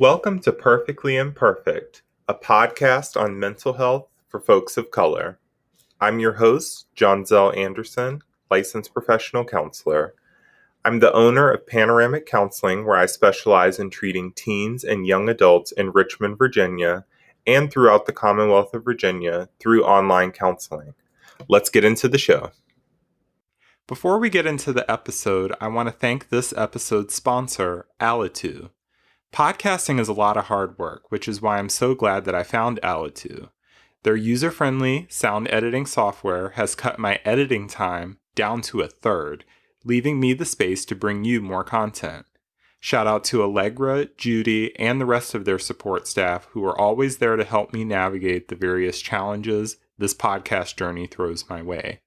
Welcome to Perfectly Imperfect, a podcast on mental health for folks of color. I'm your host, John Zell Anderson, licensed professional counselor. I'm the owner of Panoramic Counseling, where I specialize in treating teens and young adults in Richmond, Virginia, and throughout the Commonwealth of Virginia through online counseling. Let's get into the show. Before we get into the episode, I want to thank this episode's sponsor, Alitu. Podcasting is a lot of hard work, which is why I'm so glad that I found Alitu. Their user friendly sound editing software has cut my editing time down to a third, leaving me the space to bring you more content. Shout out to Allegra, Judy, and the rest of their support staff who are always there to help me navigate the various challenges this podcast journey throws my way.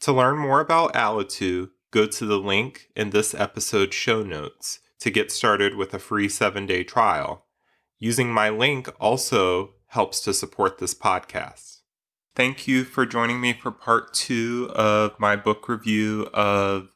To learn more about Alitu, go to the link in this episode's show notes to get started with a free seven day trial. Using my link also helps to support this podcast. Thank you for joining me for part two of my book review of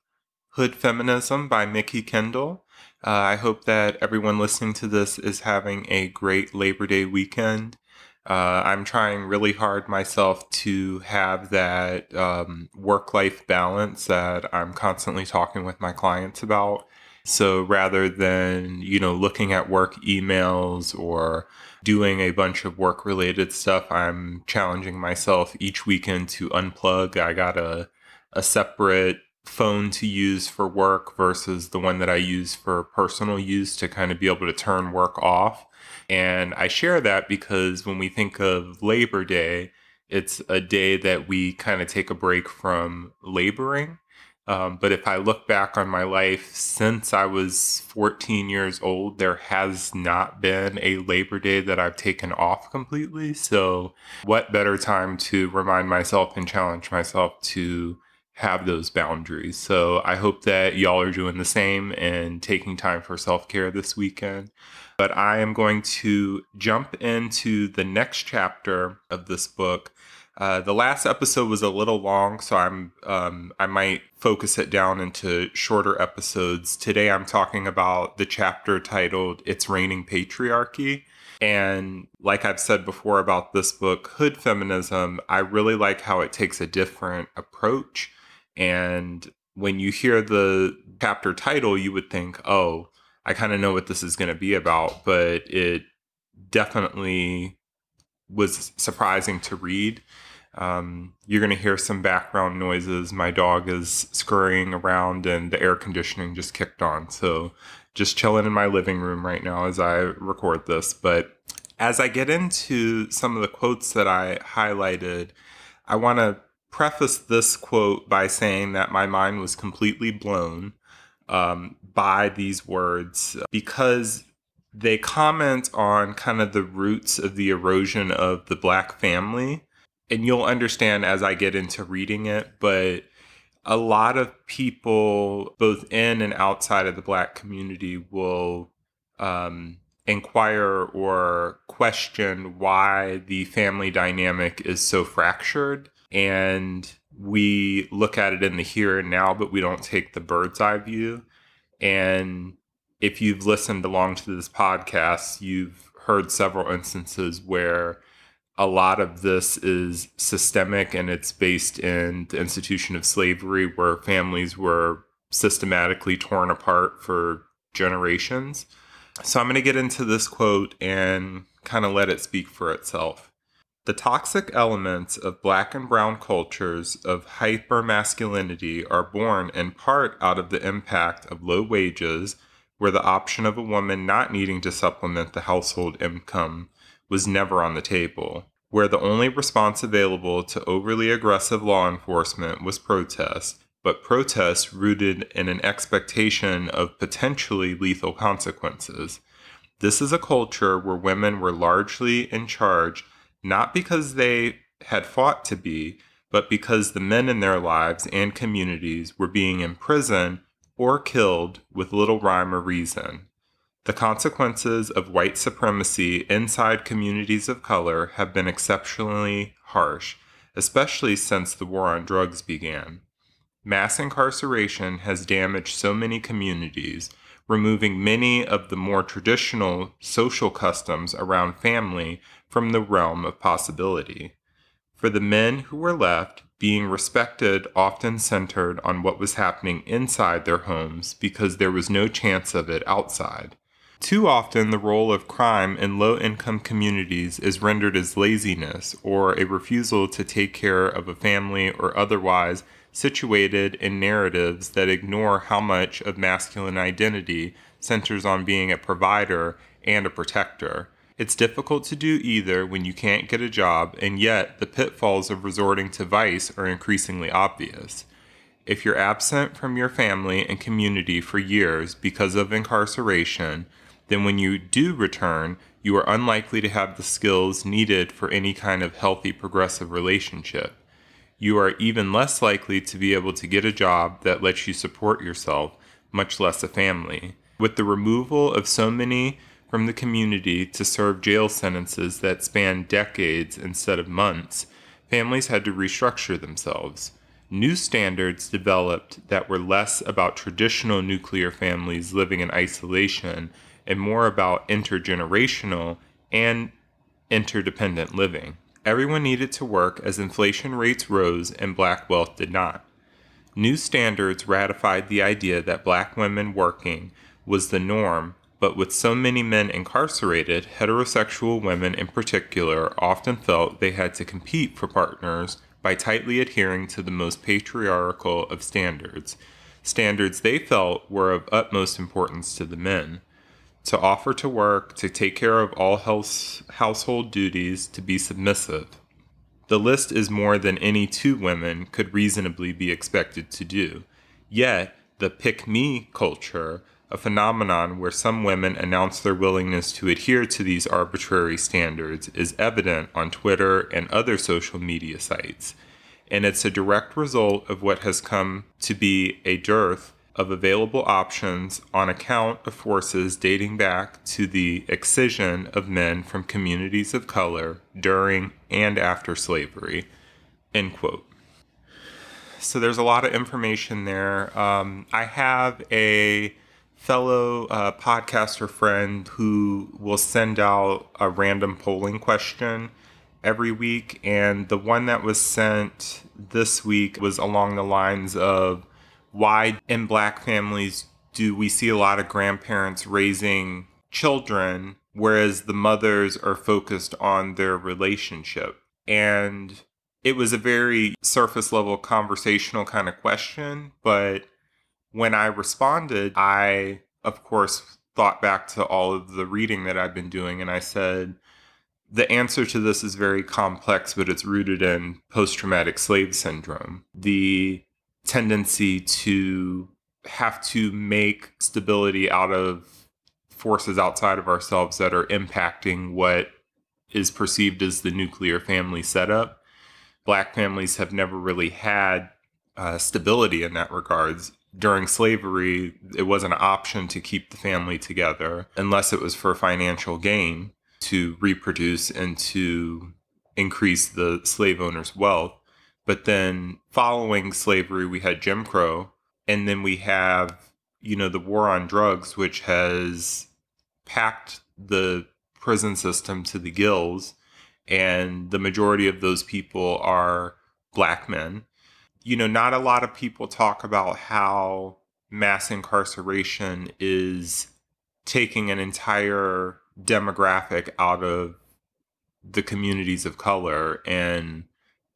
Hood Feminism by Mikki Kendall. Uh, I hope that everyone listening to this is having a great Labor Day weekend. Uh, I'm trying really hard myself to have that um, work life balance that I'm constantly talking with my clients about. So rather than, you know, looking at work emails or doing a bunch of work related stuff, I'm challenging myself each weekend to unplug. I got a, a separate phone to use for work versus the one that I use for personal use to kind of be able to turn work off. And I share that because when we think of Labor Day, it's a day that we kind of take a break from laboring um, but if I look back on my life since I was 14 years old, there has not been a Labor Day that I've taken off completely. So, what better time to remind myself and challenge myself to have those boundaries? So, I hope that y'all are doing the same and taking time for self care this weekend. But I am going to jump into the next chapter of this book uh, the last episode was a little long, so I'm um, I might focus it down into shorter episodes. Today, I'm talking about the chapter titled "It's Raining Patriarchy." And like I've said before about this book, Hood Feminism, I really like how it takes a different approach. And when you hear the chapter title, you would think, oh, I kind of know what this is going to be about, but it definitely was surprising to read. Um, you're going to hear some background noises. My dog is scurrying around and the air conditioning just kicked on. So, just chilling in my living room right now as I record this. But as I get into some of the quotes that I highlighted, I want to preface this quote by saying that my mind was completely blown um, by these words because they comment on kind of the roots of the erosion of the black family and you'll understand as I get into reading it, but a lot of people, both in and outside of the Black community, will um, inquire or question why the family dynamic is so fractured. And we look at it in the here and now, but we don't take the bird's eye view. And if you've listened along to this podcast, you've heard several instances where a lot of this is systemic and it's based in the institution of slavery where families were systematically torn apart for generations. So I'm going to get into this quote and kind of let it speak for itself. The toxic elements of black and brown cultures of hypermasculinity are born in part out of the impact of low wages, where the option of a woman not needing to supplement the household income was never on the table, where the only response available to overly aggressive law enforcement was protest, but protest rooted in an expectation of potentially lethal consequences. This is a culture where women were largely in charge not because they had fought to be, but because the men in their lives and communities were being imprisoned or killed with little rhyme or reason. The consequences of white supremacy inside communities of color have been exceptionally harsh, especially since the war on drugs began. Mass incarceration has damaged so many communities, removing many of the more traditional social customs around family from the realm of possibility. For the men who were left, being respected often centered on what was happening inside their homes because there was no chance of it outside. Too often, the role of crime in low income communities is rendered as laziness or a refusal to take care of a family or otherwise situated in narratives that ignore how much of masculine identity centers on being a provider and a protector. It's difficult to do either when you can't get a job, and yet the pitfalls of resorting to vice are increasingly obvious. If you're absent from your family and community for years because of incarceration, then when you do return, you are unlikely to have the skills needed for any kind of healthy progressive relationship. You are even less likely to be able to get a job that lets you support yourself, much less a family. With the removal of so many from the community to serve jail sentences that span decades instead of months, families had to restructure themselves. New standards developed that were less about traditional nuclear families living in isolation and more about intergenerational and interdependent living. Everyone needed to work as inflation rates rose and black wealth did not. New standards ratified the idea that black women working was the norm, but with so many men incarcerated, heterosexual women in particular often felt they had to compete for partners by tightly adhering to the most patriarchal of standards, standards they felt were of utmost importance to the men to offer to work, to take care of all house, household duties, to be submissive. The list is more than any two women could reasonably be expected to do. Yet, the pick me culture, a phenomenon where some women announce their willingness to adhere to these arbitrary standards, is evident on Twitter and other social media sites. And it's a direct result of what has come to be a dearth of available options on account of forces dating back to the excision of men from communities of color during and after slavery. End quote. So there's a lot of information there. Um, I have a fellow uh, podcaster friend who will send out a random polling question every week, and the one that was sent this week was along the lines of why in black families do we see a lot of grandparents raising children whereas the mothers are focused on their relationship and it was a very surface level conversational kind of question but when i responded i of course thought back to all of the reading that i've been doing and i said the answer to this is very complex, but it's rooted in post traumatic slave syndrome. The tendency to have to make stability out of forces outside of ourselves that are impacting what is perceived as the nuclear family setup. Black families have never really had uh, stability in that regards. During slavery, it was an option to keep the family together unless it was for financial gain to reproduce and to increase the slave owner's wealth. But then following slavery, we had Jim Crow. And then we have, you know, the war on drugs, which has packed the prison system to the gills. And the majority of those people are black men. You know, not a lot of people talk about how mass incarceration is taking an entire demographic out of the communities of color and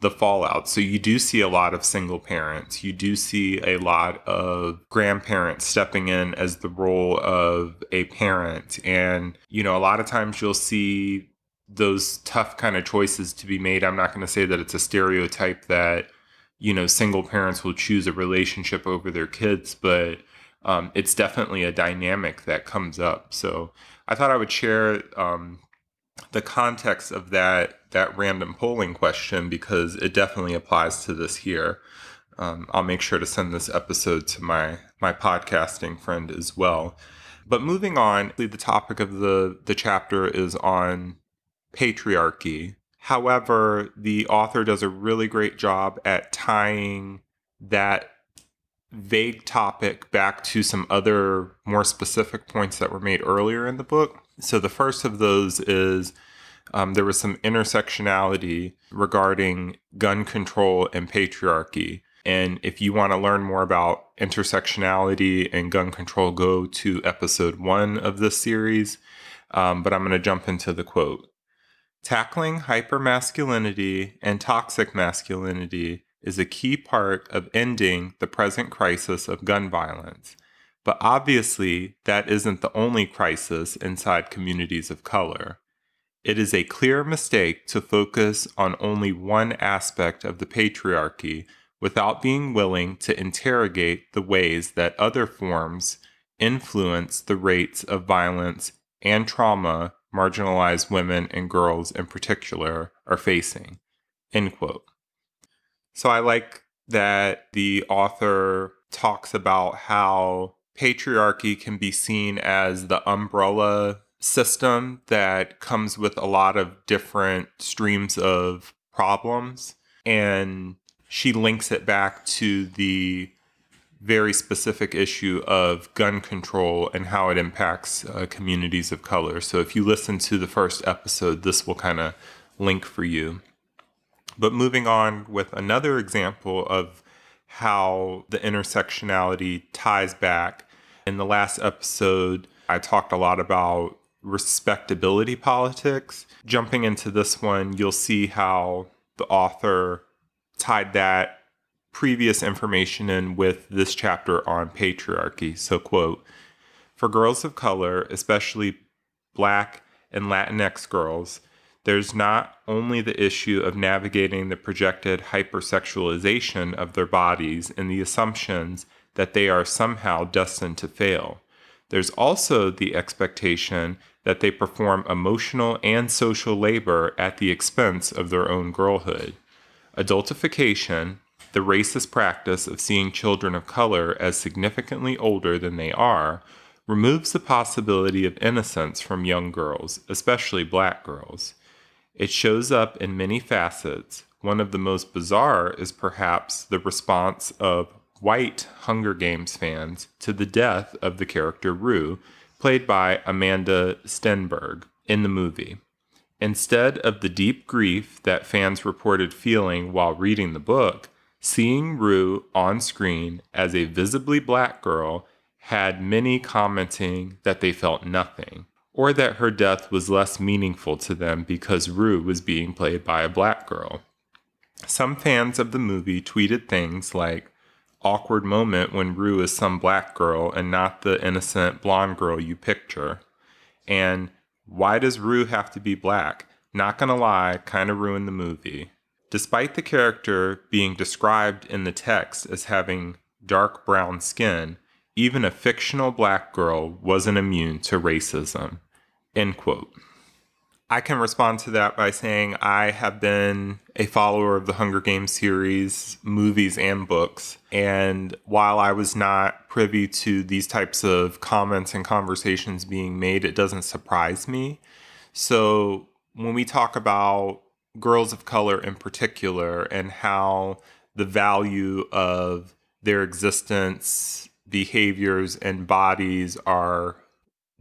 the fallout. So you do see a lot of single parents. You do see a lot of grandparents stepping in as the role of a parent. And, you know, a lot of times you'll see those tough kind of choices to be made. I'm not going to say that it's a stereotype that, you know, single parents will choose a relationship over their kids, but um, it's definitely a dynamic that comes up. So I thought I would share um, the context of that that random polling question because it definitely applies to this here. Um, I'll make sure to send this episode to my my podcasting friend as well. But moving on, the topic of the the chapter is on patriarchy. However, the author does a really great job at tying that vague topic back to some other more specific points that were made earlier in the book. So the first of those is um, there was some intersectionality regarding gun control and patriarchy. And if you want to learn more about intersectionality and gun control, go to episode one of this series. Um, but I'm going to jump into the quote. Tackling hypermasculinity and toxic masculinity is a key part of ending the present crisis of gun violence. But obviously, that isn't the only crisis inside communities of color. It is a clear mistake to focus on only one aspect of the patriarchy without being willing to interrogate the ways that other forms influence the rates of violence and trauma marginalized women and girls in particular are facing. End quote. So I like that the author talks about how patriarchy can be seen as the umbrella system that comes with a lot of different streams of problems. And she links it back to the very specific issue of gun control and how it impacts uh, communities of color. So if you listen to the first episode, this will kind of link for you. But moving on with another example of how the intersectionality ties back. In the last episode, I talked a lot about respectability politics. Jumping into this one, you'll see how the author tied that previous information in with this chapter on patriarchy. So, quote, for girls of color, especially black and Latinx girls, there's not only the issue of navigating the projected hypersexualization of their bodies and the assumptions that they are somehow destined to fail. There's also the expectation that they perform emotional and social labor at the expense of their own girlhood. Adultification, the racist practice of seeing children of color as significantly older than they are, removes the possibility of innocence from young girls, especially black girls. It shows up in many facets. One of the most bizarre is perhaps the response of white Hunger Games fans to the death of the character Rue, played by Amanda Stenberg, in the movie. Instead of the deep grief that fans reported feeling while reading the book, seeing Rue on screen as a visibly black girl had many commenting that they felt nothing, or that her death was less meaningful to them because Rue was being played by a black girl. Some fans of the movie tweeted things like, awkward moment when Rue is some black girl and not the innocent blonde girl you picture. And why does Rue have to be black? Not gonna lie, kinda ruined the movie. Despite the character being described in the text as having dark brown skin, even a fictional black girl wasn't immune to racism. End quote. I can respond to that by saying I have been a follower of the Hunger Games series, movies, and books. And while I was not privy to these types of comments and conversations being made, it doesn't surprise me. So when we talk about girls of color in particular and how the value of their existence, behaviors, and bodies are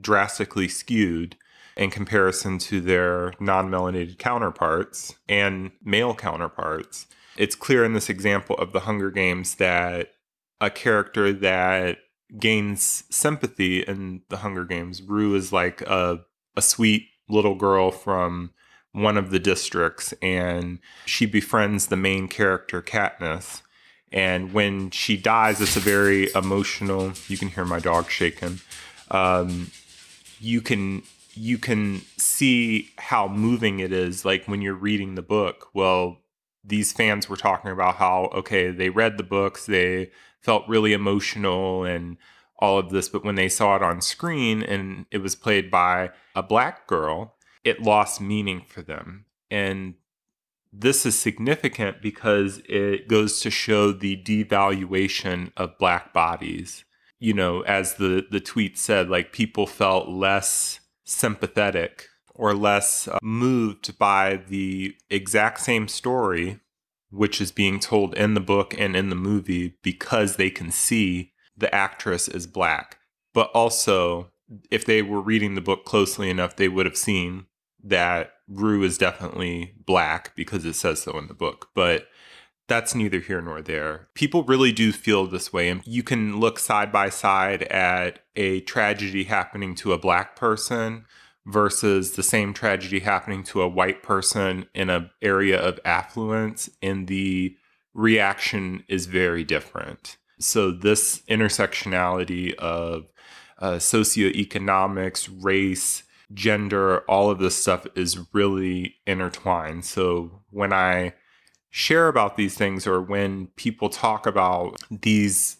drastically skewed, in comparison to their non melanated counterparts and male counterparts. It's clear in this example of the Hunger Games that a character that gains sympathy in the Hunger Games, Rue is like a, a sweet little girl from one of the districts and she befriends the main character, Katniss. And when she dies, it's a very emotional. You can hear my dog shaking. Um, you can you can see how moving it is like when you're reading the book well these fans were talking about how okay they read the books they felt really emotional and all of this but when they saw it on screen and it was played by a black girl it lost meaning for them and this is significant because it goes to show the devaluation of black bodies you know as the the tweet said like people felt less sympathetic or less uh, moved by the exact same story which is being told in the book and in the movie because they can see the actress is black. But also, if they were reading the book closely enough, they would have seen that Rue is definitely black because it says so in the book. But that's neither here nor there. People really do feel this way. And you can look side by side at a tragedy happening to a black person versus the same tragedy happening to a white person in an area of affluence, and the reaction is very different. So, this intersectionality of uh, socioeconomics, race, gender, all of this stuff is really intertwined. So, when I share about these things or when people talk about these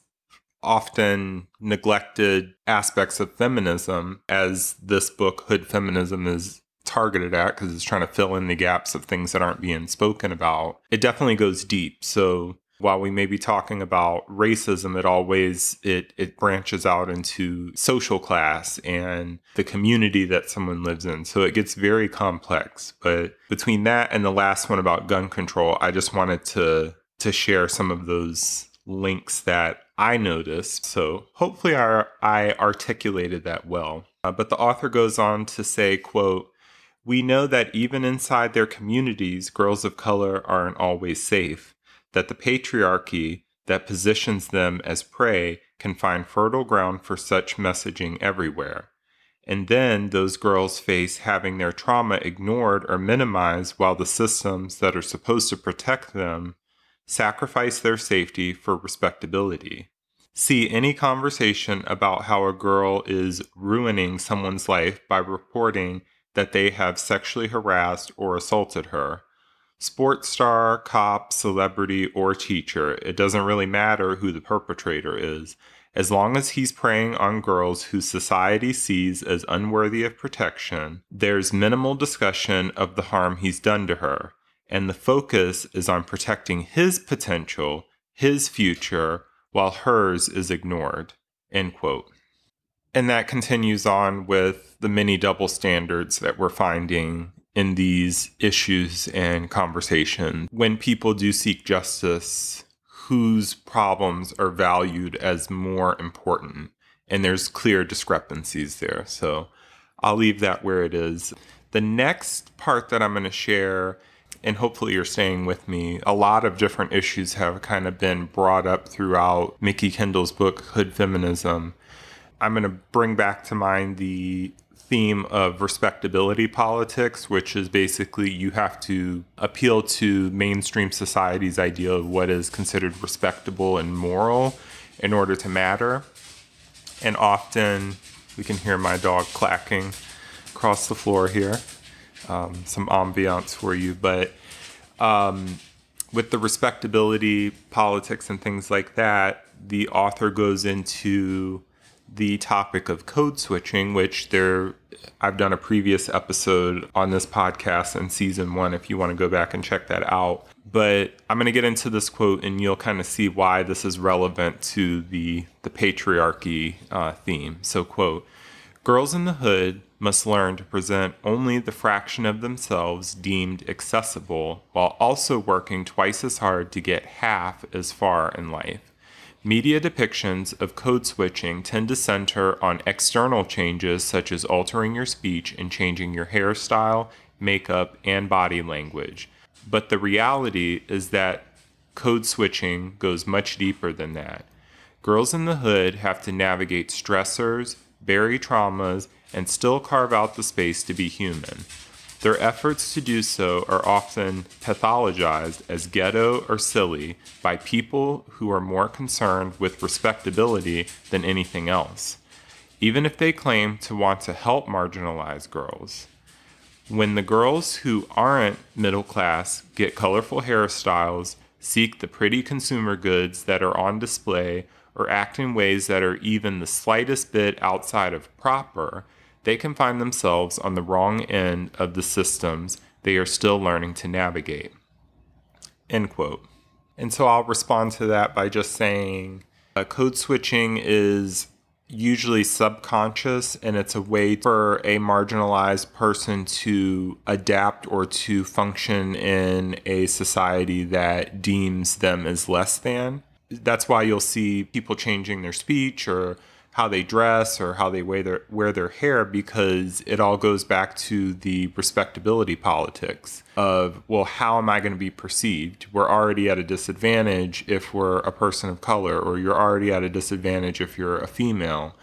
often neglected aspects of feminism, as this book, Hood Feminism, is targeted at because it's trying to fill in the gaps of things that aren't being spoken about. It definitely goes deep. So while we may be talking about racism, it always it it branches out into social class and the community that someone lives in. So it gets very complex. But between that and the last one about gun control, I just wanted to to share some of those links that I noticed. So hopefully I, I articulated that well. Uh, but the author goes on to say, quote, we know that even inside their communities, girls of color aren't always safe that the patriarchy that positions them as prey can find fertile ground for such messaging everywhere. And then those girls face having their trauma ignored or minimized while the systems that are supposed to protect them sacrifice their safety for respectability. See any conversation about how a girl is ruining someone's life by reporting that they have sexually harassed or assaulted her sports star, cop, celebrity, or teacher, it doesn't really matter who the perpetrator is. As long as he's preying on girls who society sees as unworthy of protection, there's minimal discussion of the harm he's done to her, and the focus is on protecting his potential, his future, while hers is ignored. End quote. And that continues on with the many double standards that we're finding in these issues and conversations. When people do seek justice, whose problems are valued as more important? And there's clear discrepancies there. So I'll leave that where it is. The next part that I'm going to share, and hopefully you're staying with me, a lot of different issues have kind of been brought up throughout Mikki Kendall's book, Hood Feminism. I'm going to bring back to mind the theme of respectability politics, which is basically you have to appeal to mainstream society's idea of what is considered respectable and moral in order to matter. And often we can hear my dog clacking across the floor here. Um, some ambiance for you, but um, with the respectability politics and things like that, the author goes into the topic of code switching, which there I've done a previous episode on this podcast in season one if you want to go back and check that out. But I'm going to get into this quote and you'll kind of see why this is relevant to the, the patriarchy uh, theme. So, quote, girls in the hood must learn to present only the fraction of themselves deemed accessible while also working twice as hard to get half as far in life. Media depictions of code switching tend to center on external changes such as altering your speech and changing your hairstyle, makeup, and body language. But the reality is that code switching goes much deeper than that. Girls in the hood have to navigate stressors, bury traumas, and still carve out the space to be human. Their efforts to do so are often pathologized as ghetto or silly by people who are more concerned with respectability than anything else, even if they claim to want to help marginalized girls. When the girls who aren't middle class get colorful hairstyles, seek the pretty consumer goods that are on display, or act in ways that are even the slightest bit outside of proper, they can find themselves on the wrong end of the systems they are still learning to navigate. End quote. And so I'll respond to that by just saying uh, code switching is usually subconscious and it's a way for a marginalized person to adapt or to function in a society that deems them as less than. That's why you'll see people changing their speech or how they dress or how they wear their, wear their hair because it all goes back to the respectability politics of, well, how am I going to be perceived? We're already at a disadvantage if we're a person of color, or you're already at a disadvantage if you're a female.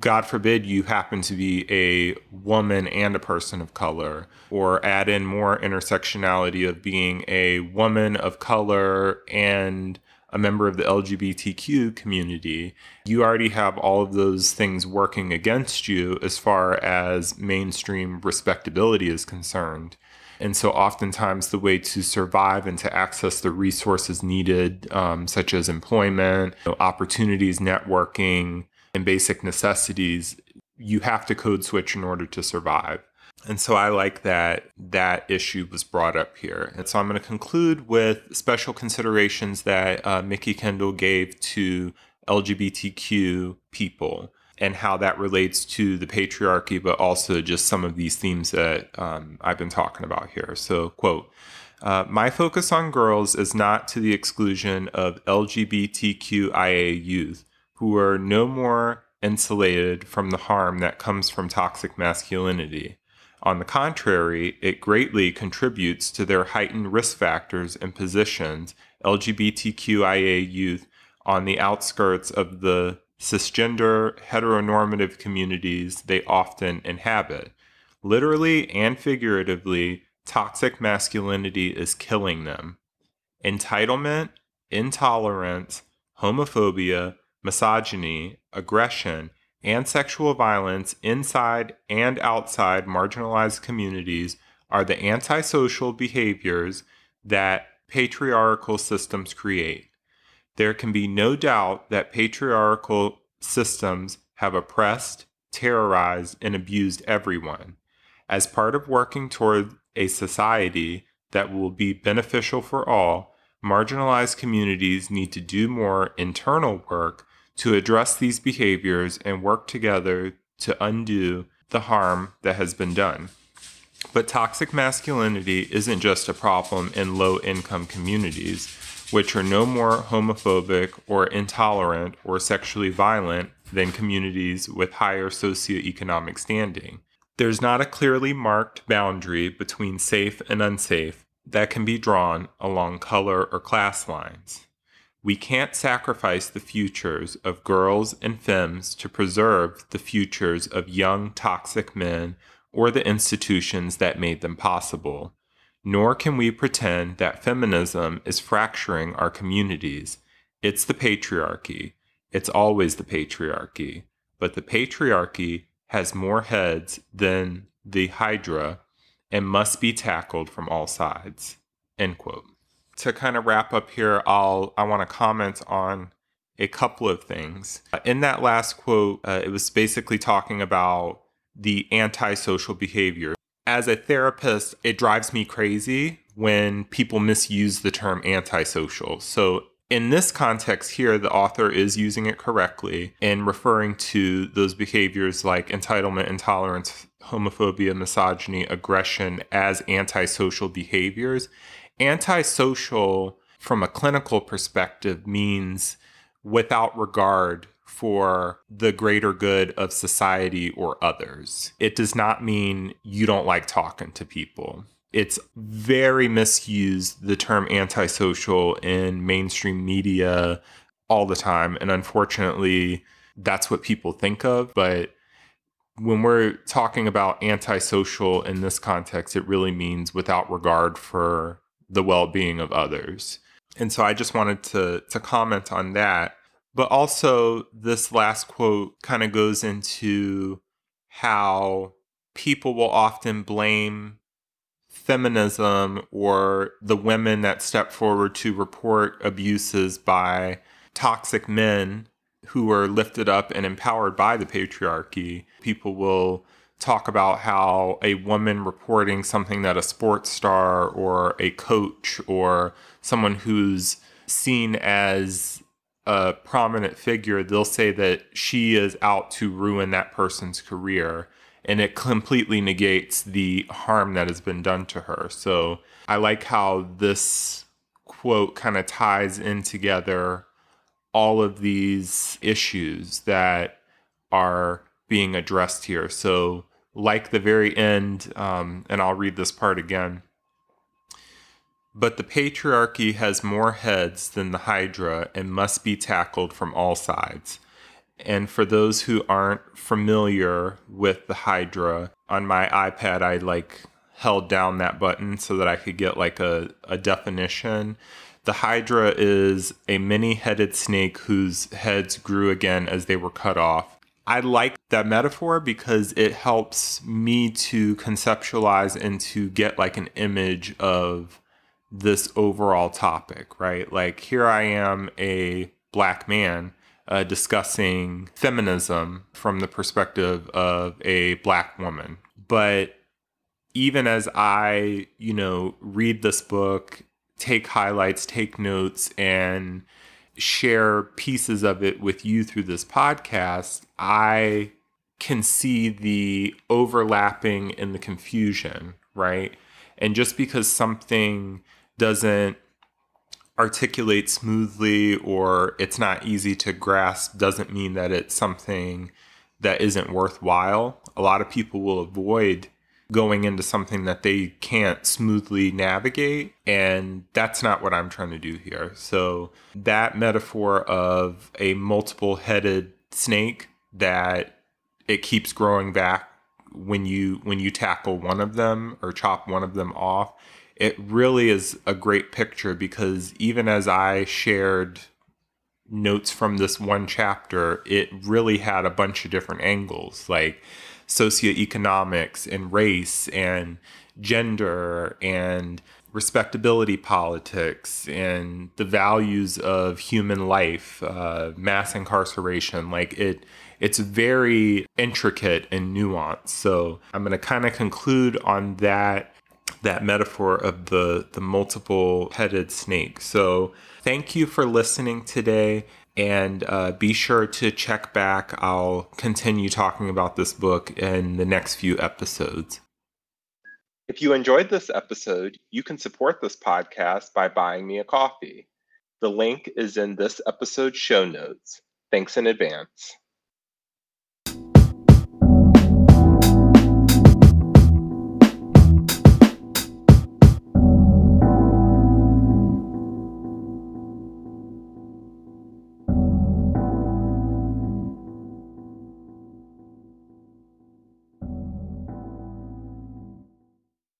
God forbid you happen to be a woman and a person of color, or add in more intersectionality of being a woman of color and a member of the LGBTQ community, you already have all of those things working against you as far as mainstream respectability is concerned. And so, oftentimes, the way to survive and to access the resources needed, um, such as employment, you know, opportunities, networking, and basic necessities, you have to code switch in order to survive. And so I like that that issue was brought up here. And so I'm going to conclude with special considerations that uh, Mikki Kendall gave to LGBTQ people and how that relates to the patriarchy, but also just some of these themes that um, I've been talking about here. So, quote, uh, my focus on girls is not to the exclusion of LGBTQIA youth who are no more insulated from the harm that comes from toxic masculinity. On the contrary, it greatly contributes to their heightened risk factors and positions LGBTQIA youth on the outskirts of the cisgender heteronormative communities they often inhabit. Literally and figuratively, toxic masculinity is killing them. Entitlement, intolerance, homophobia, misogyny, aggression, and sexual violence inside and outside marginalized communities are the antisocial behaviors that patriarchal systems create. There can be no doubt that patriarchal systems have oppressed, terrorized, and abused everyone. As part of working toward a society that will be beneficial for all, marginalized communities need to do more internal work to address these behaviors and work together to undo the harm that has been done. But toxic masculinity isn't just a problem in low income communities, which are no more homophobic or intolerant or sexually violent than communities with higher socioeconomic standing. There's not a clearly marked boundary between safe and unsafe that can be drawn along color or class lines. We can't sacrifice the futures of girls and femmes to preserve the futures of young toxic men or the institutions that made them possible. Nor can we pretend that feminism is fracturing our communities. It's the patriarchy. It's always the patriarchy. But the patriarchy has more heads than the Hydra and must be tackled from all sides. End quote to kind of wrap up here, I'll I want to comment on a couple of things. In that last quote, uh, it was basically talking about the antisocial behavior. As a therapist, it drives me crazy when people misuse the term antisocial. So in this context here, the author is using it correctly in referring to those behaviors like entitlement, intolerance, homophobia, misogyny, aggression as antisocial behaviors antisocial from a clinical perspective means without regard for the greater good of society or others. It does not mean you don't like talking to people. It's very misused, the term antisocial in mainstream media all the time. And unfortunately, that's what people think of. But when we're talking about antisocial in this context, it really means without regard for the well-being of others. And so I just wanted to to comment on that. But also this last quote kind of goes into how people will often blame feminism or the women that step forward to report abuses by toxic men who are lifted up and empowered by the patriarchy. People will talk about how a woman reporting something that a sports star or a coach or someone who's seen as a prominent figure, they'll say that she is out to ruin that person's career. And it completely negates the harm that has been done to her. So I like how this quote kind of ties in together all of these issues that are being addressed here. So, like the very end, um, and I'll read this part again. But the patriarchy has more heads than the Hydra and must be tackled from all sides. And for those who aren't familiar with the Hydra, on my iPad, I like held down that button so that I could get like a, a definition. The Hydra is a many headed snake whose heads grew again as they were cut off. I like that metaphor because it helps me to conceptualize and to get like an image of this overall topic, right? Like here I am, a black man uh, discussing feminism from the perspective of a black woman. But even as I, you know, read this book, take highlights, take notes, and share pieces of it with you through this podcast, I can see the overlapping and the confusion, right? And just because something doesn't articulate smoothly or it's not easy to grasp doesn't mean that it's something that isn't worthwhile. A lot of people will avoid going into something that they can't smoothly navigate. And that's not what I'm trying to do here. So, that metaphor of a multiple headed snake that it keeps growing back when you when you tackle one of them or chop one of them off it really is a great picture because even as i shared notes from this one chapter it really had a bunch of different angles like socioeconomics and race and gender and respectability politics and the values of human life, uh, mass incarceration. Like it, it's very intricate and nuanced. So I'm going to kind of conclude on that that metaphor of the the multiple headed snake. So thank you for listening today and uh, be sure to check back. I'll continue talking about this book in the next few episodes. If you enjoyed this episode, you can support this podcast by buying me a coffee. The link is in this episode's show notes. Thanks in advance.